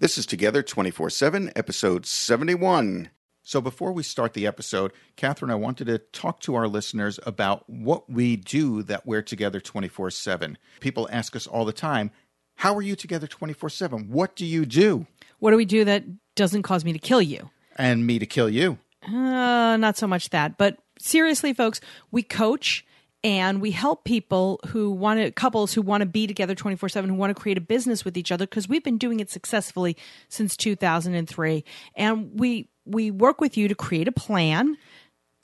This is Together 24 7, episode 71. So, before we start the episode, Catherine, I wanted to talk to our listeners about what we do that we're together 24 7. People ask us all the time, How are you together 24 7? What do you do? What do we do that doesn't cause me to kill you? And me to kill you. Uh, not so much that. But seriously, folks, we coach and we help people who want to couples who want to be together 24/7 who want to create a business with each other because we've been doing it successfully since 2003 and we we work with you to create a plan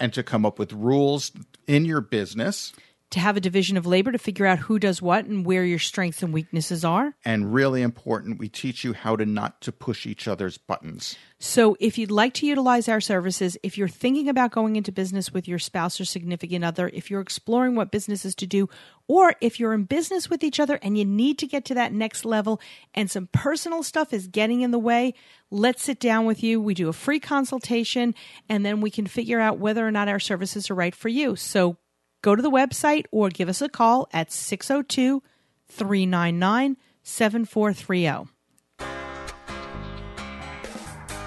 And to come up with rules in your business. To have a division of labor to figure out who does what and where your strengths and weaknesses are. And really important, we teach you how to not to push each other's buttons. So, if you'd like to utilize our services, if you're thinking about going into business with your spouse or significant other, if you're exploring what businesses to do, or if you're in business with each other and you need to get to that next level and some personal stuff is getting in the way, let's sit down with you. We do a free consultation and then we can figure out whether or not our services are right for you. So, go to the website or give us a call at 602 399 7430.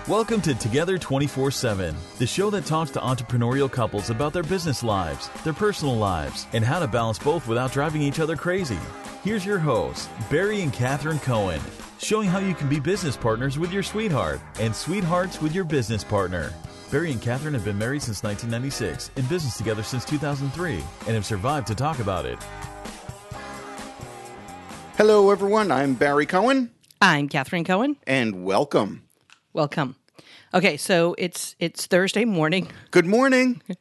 Welcome to Together 24 7, the show that talks to entrepreneurial couples about their business lives, their personal lives, and how to balance both without driving each other crazy. Here's your hosts, Barry and Catherine Cohen, showing how you can be business partners with your sweetheart and sweethearts with your business partner. Barry and Catherine have been married since 1996, in business together since 2003, and have survived to talk about it. Hello, everyone. I'm Barry Cohen, I'm Catherine Cohen. and welcome. Welcome. Okay, so it's it's Thursday morning. Good morning.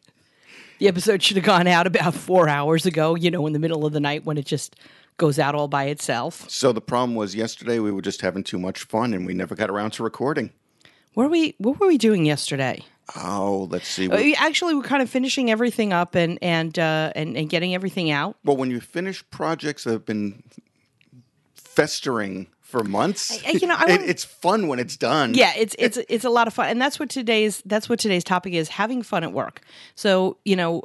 The episode should have gone out about four hours ago. You know, in the middle of the night when it just goes out all by itself. So the problem was yesterday we were just having too much fun and we never got around to recording. What were we What were we doing yesterday? Oh, let's see. We actually we're kind of finishing everything up and and uh, and and getting everything out. Well, when you finish projects that have been festering for months, I- you know, I it- wouldn't- it's fun when it's done. Yeah, it's it's it's a lot of fun, and that's what today's that's what today's topic is: having fun at work. So you know,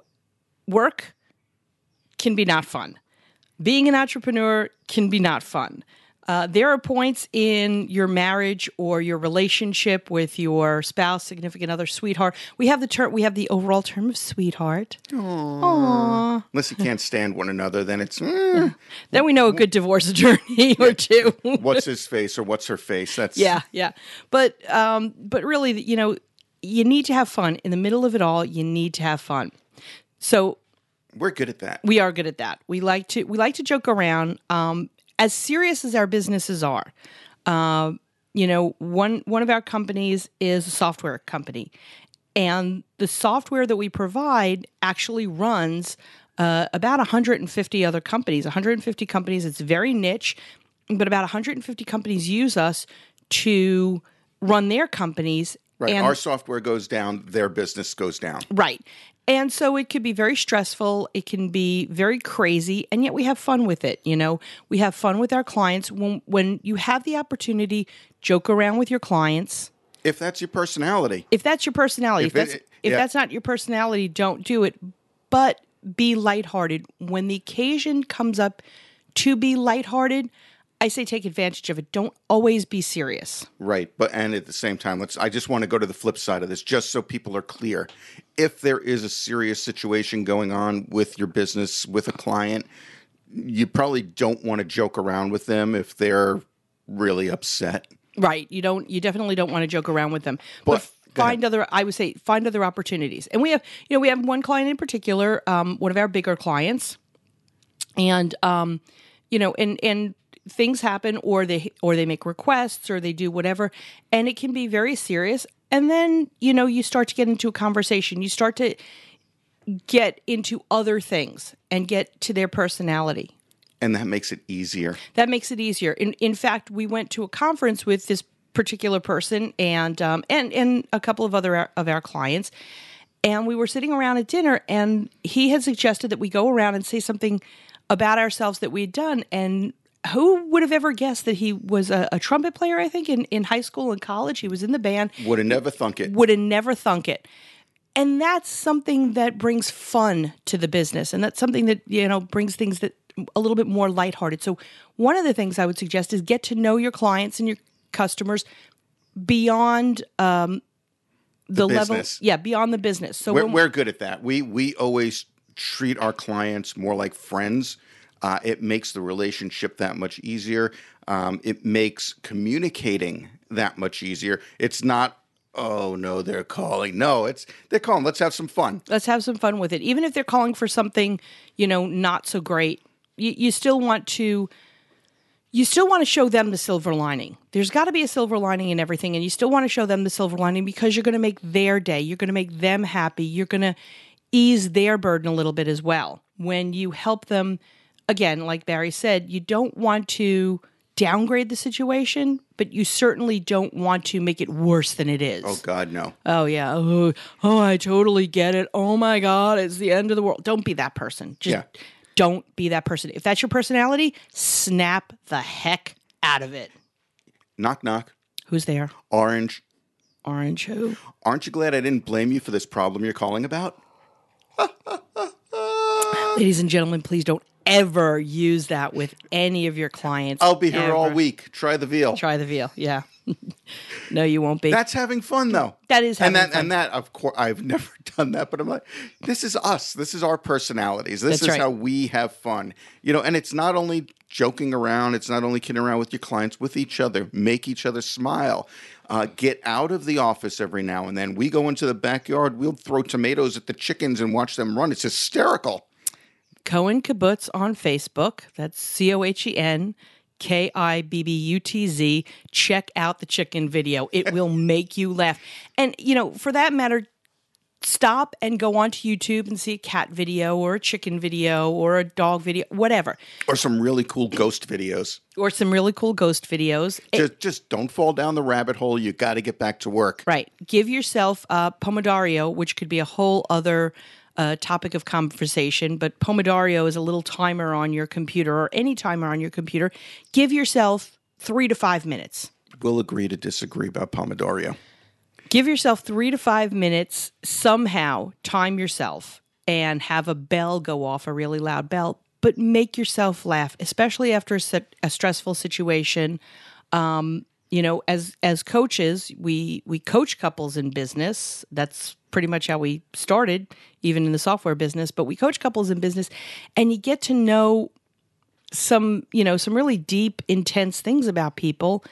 work can be not fun. Being an entrepreneur can be not fun. Uh, there are points in your marriage or your relationship with your spouse, significant other, sweetheart. We have the term. We have the overall term of sweetheart. Aww. Unless you can't stand one another, then it's eh, Then we know a good divorce attorney or two. what's his face or what's her face. That's Yeah, yeah. But um, but really, you know, you need to have fun in the middle of it all. You need to have fun. So We're good at that. we are good at that. We like to we like to joke around. Um, as serious as our businesses are, uh, you know, one one of our companies is a software company, and the software that we provide actually runs uh, about 150 other companies. 150 companies. It's very niche, but about 150 companies use us to run their companies. Right. And Our software goes down, their business goes down. Right. And so it could be very stressful. It can be very crazy, and yet we have fun with it. You know, we have fun with our clients when when you have the opportunity, joke around with your clients. If that's your personality. If that's your personality, if, If it- that's if yeah. that's not your personality, don't do it. But be lighthearted when the occasion comes up to be lighthearted. I say take advantage of it. Don't always be serious. Right. But and at the same time, let's I just want to go to the flip side of this just so people are clear. If there is a serious situation going on with your business with a client, you probably don't want to joke around with them if they're really upset. Right. You don't. You definitely don't want to joke around with them. But, But- find other. I would say find other opportunities. And we have, you know, we have one client in particular, um, one of our bigger clients, and um, you know, and and things happen, or they or they make requests, or they do whatever, and it can be very serious. And then you know, you start to get into a conversation. You start to get into other things and get to their personality And that makes it easier. that makes it easier. In in fact, we went to a conference with this particular person and um, and and a couple of other of our clients, and we were sitting around at dinner, and he had suggested that we go around and say something about ourselves that we had done, and who would have ever guessed that he was a, a trumpet player? I think in in high school and college, he was in the band. Would have never thunk it. Would have never thunk it. And that's something that brings fun to the business. And that's something that, you know, brings things that a little bit more lighthearted. So one of the things I would suggest is get to know your clients and your customers beyond um, the, level, business. yeah, beyond the business. So We're, we're good at that. We we always treat our clients more like friends. Uh, it makes the relationship that much easier. Um, it makes communicating that much easier. It's not. Oh no, they're calling. No, it's they're calling. Let's have some fun. let's have some fun with it. Even if they're calling for something, you know, not so great, you, you still want to. You still want to show them the silver lining. There's got to be a silver lining in everything, and you still want to show them the silver lining because you're going to make their day. You're going to make them happy. You're going to ease their burden a little bit as well. When you help them, again, like Barry said, you don't want to downgrade the situation, but you certainly don't want to make it worse than it is. Oh God, no. Oh yeah. Oh, oh, I totally get it. Oh my god, it's the end of the world. Don't be that person. Just Yeah. don't be that person. If that's your personality, snap the heck out of it. Knock knock. Who's there? Orange. Orange who? Aren't you glad I didn't blame you for this problem you're calling about? Ladies and gentlemen, please don't ever use that with any of your clients. I'll be here all week. Try the veal. Try the veal. Yeah. no, you won't be. That's having fun, though. That is and that fun. and that. Of course, I've never done that, but I'm like, this is us. This is our personalities. This That's is right. how we have fun. You know, and it's not only joking around. It's not only kidding around with your clients, with each other. Make each other smile. Uh, get out of the office every now and then. We go into the backyard. We'll throw tomatoes at the chickens and watch them run. It's hysterical. Cohen Kibbutz on Facebook. That's C O H E N K I B B U T Z. Check out the chicken video. It will make you laugh. And, you know, for that matter, stop and go onto YouTube and see a cat video or a chicken video or a dog video, whatever, Or some really cool ghost videos. or some really cool ghost videos. It- Just, just don't fall down the rabbit hole. You got to get back to work. Right. Give yourself uh, Pomodario, which could be a whole other uh, topic of conversation, but Pomodoro is a little timer on your computer or any timer on your computer. Give yourself three to five minutes. We'll agree to disagree about Pomodoro. Give yourself three to five minutes, somehow time yourself and have a bell go off, a really loud bell, but make yourself laugh, especially after a, a stressful situation. Um, you know, as as coaches, we we coach couples in business. That's pretty much how we started, even in the software business. But we coach couples in business, and you get to know some, you know, some really deep, intense things about people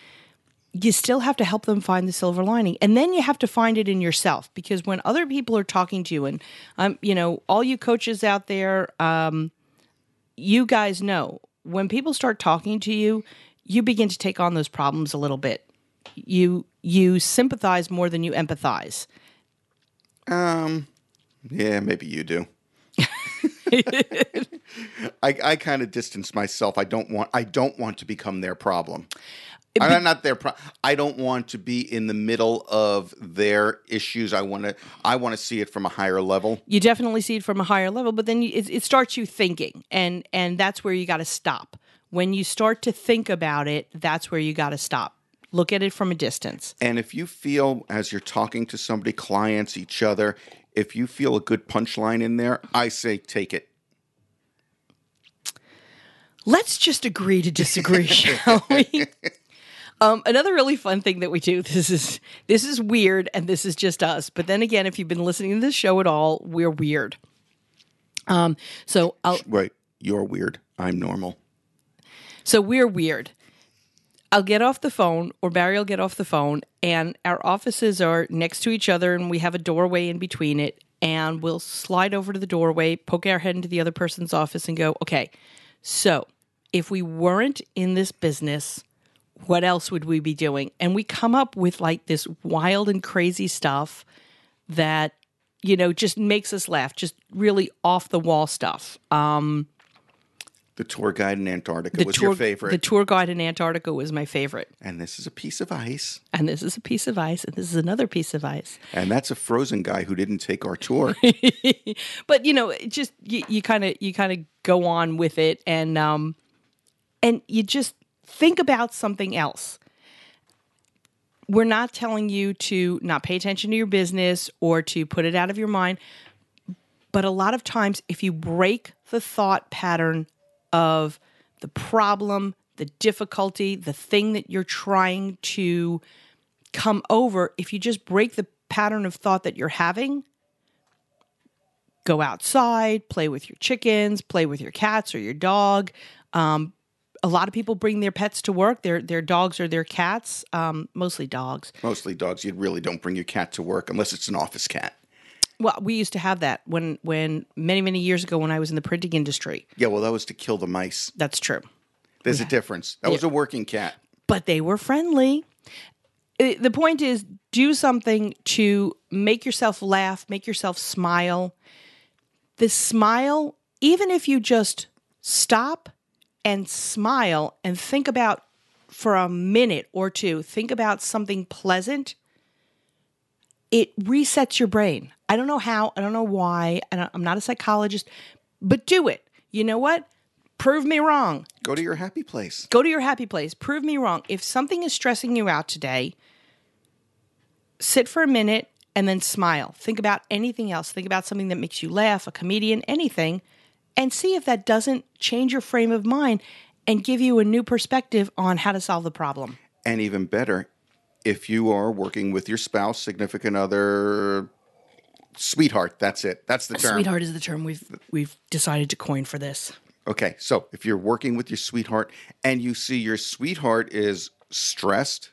you still have to help them find the silver lining and then you have to find it in yourself because when other people are talking to you and um, you know all you coaches out there um, you guys know when people start talking to you you begin to take on those problems a little bit you you sympathize more than you empathize Um, yeah, maybe you do. I, I kind of distance myself. I don't want. I don't want to become their problem. I'm not their. Pro- I don't want to be in the middle of their issues. I want to. I want to see it from a higher level. you definitely see it from a higher level but then you, it, it starts you thinking and and that's where you got to stop when you start to think about it that's where you got to stop look at it from a distance And if you feel, as you're talking to somebody, clients, each other, if you feel a good punchline in there, I say take it. let's just agree to disagree shall we um, another really fun thing that we do this is this is weird and this is just us but then again if you've been listening to this show at all we're weird um, so I'll, Wait, you're weird. I'm normal. So we're weird. I'll get off the phone, or Barry will get off the phone, and our offices are next to each other, and we have a doorway in between it. And we'll slide over to the doorway, poke our head into the other person's office, and go, okay, so if we weren't in this business, what else would we be doing? And we come up with like this wild and crazy stuff that, you know, just makes us laugh, just really off the wall stuff. Um, The tour guide in Antarctica the was tour, your favorite. The tour guide in Antarctica was my favorite. and this is a piece of ice. and this is a piece of ice, and this is another piece of ice. And that's a frozen guy who didn't take our tour. But you know, it just you kind of you kind of go on with it, and um, and you just think about something else. We're not telling you to not pay attention to your business or to put it out of your mind, but a lot of times, if you break the thought pattern of the problem, the difficulty, the thing that you're trying to come over, if you just break the pattern of thought that you're having, go outside, play with your chickens, play with your cats or your dog. Um, a lot of people bring their pets to work, their their dogs or their cats, um, mostly dogs. Mostly dogs. You really don't bring your cat to work unless it's an office cat. Well, we used to have that when when many many years ago when I was in the printing industry. Yeah, well, that was to kill the mice. That's true. There's a difference. That was a working cat. but they were friendly. The point is, do something to make yourself laugh, make yourself smile. The smile, even if you just stop and smile and think about for a minute or two, think about something pleasant, it resets your brain. I don't know how, I don't know why, I'm not a psychologist, but do it. You know what? Prove me wrong Go to your happy place. go to your happy place prove me wrong if something is stressing you out today sit for a minute and then smile think about anything else think about something that makes you laugh a comedian anything and see if that doesn't change your frame of mind and give you a new perspective on how to solve the problem And even better, if you are working with your spouse, significant other, sweetheart, that's it. That's the term. sweetheart is the term we've we've decided to coin for this Okay, so if you're working with your sweetheart and you see your sweetheart is stressed,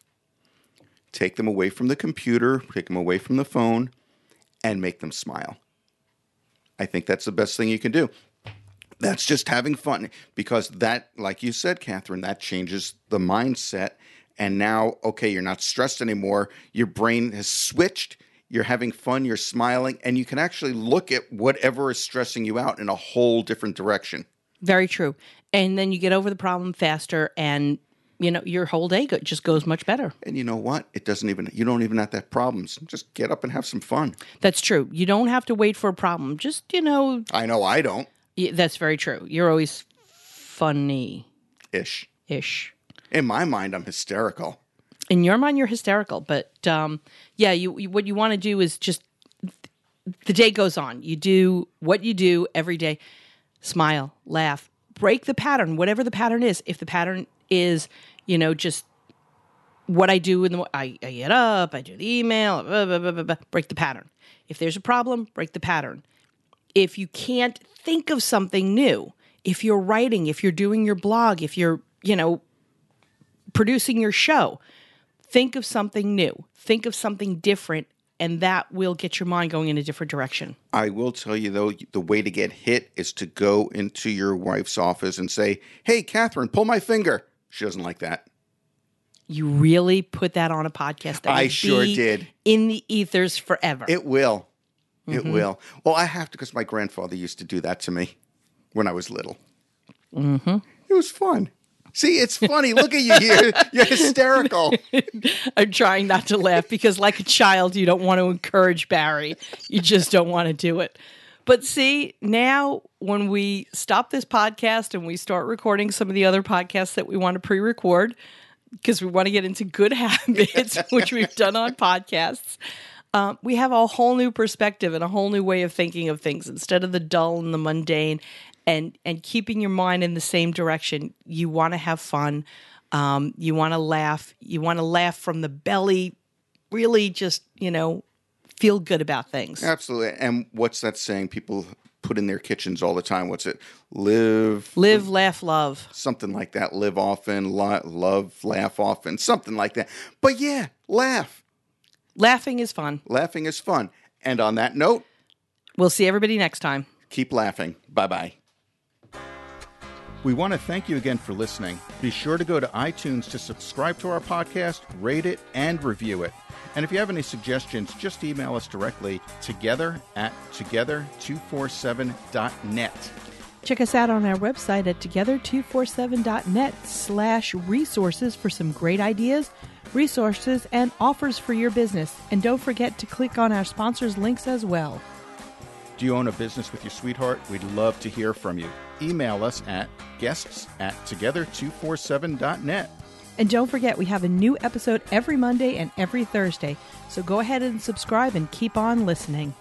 take them away from the computer, take them away from the phone, and make them smile. I think that's the best thing you can do. That's just having fun because that, like you said, Catherine, that changes the mindset. And now, okay, you're not stressed anymore. Your brain has switched. You're having fun, you're smiling, and you can actually look at whatever is stressing you out in a whole different direction. very true and then you get over the problem faster and you know your whole day go- just goes much better And you know what? It doesn't even, you don't even have to have problems. Just get up and have some fun. That's true. You don't have to wait for a problem. Just, you know, I know I don't y- that's very true. You're always funny ish. ish. In my mind, I'm hysterical. In your mind, you're hysterical. But um, yeah, you, you what you want to do is just the day goes on. You do what you do every day smile, laugh, break the pattern, whatever the pattern is. If the pattern is, you know, just what I do in the I, I get up, I do the email, blah, blah, blah, break the pattern. If there's a problem, break the pattern. If you can't think of something new, if you're writing, if you're doing your blog, if you're, you know, producing your show, think of something new, think of something different, and that will get your mind going in a different direction. I will tell you though, the way to get hit is to go into your wife's office and say, "Hey, Catherine, pull my finger." She doesn't like that. You really put that on a podcast. I sure did. In the ethers forever. It will. It will. Well, I have to because my grandfather used to do that to me when I was little. Mm-hmm. It was fun. See, it's funny. Look at you here. You're hysterical. I'm trying not to laugh because, like a child, you don't want to encourage Barry. You just don't want to do it. But see, now when we stop this podcast and we start recording some of the other podcasts that we want to pre record, because we want to get into good habits, which we've done on podcasts, um, we have a whole new perspective and a whole new way of thinking of things instead of the dull and the mundane and and keeping your mind in the same direction you want to have fun um, you want to laugh you want to laugh from the belly really just you know feel good about things Absolutely. And what's that saying people put in their kitchens all the time? What's it? Live, live laugh love something like that. Live often, lo- love, laugh often, something like that. But yeah, laugh. laughing is fun Laughing is fun. And on that note, we'll see everybody next time keep laughing. Bye bye. We want to thank you again for listening. Be sure to go to iTunes to subscribe to our podcast, rate it, and review it. And if you have any suggestions, just email us directly together at together247.net. check us out on our website at together247.net slash resources for some great ideas resources and offers for your business and don't forget to click on our sponsors links as well Do you own a business with your sweetheart? We'd love to hear from you. Email us at guests at together247.net. And don't forget, we have a new episode every Monday and every Thursday. So go ahead and subscribe and keep on listening.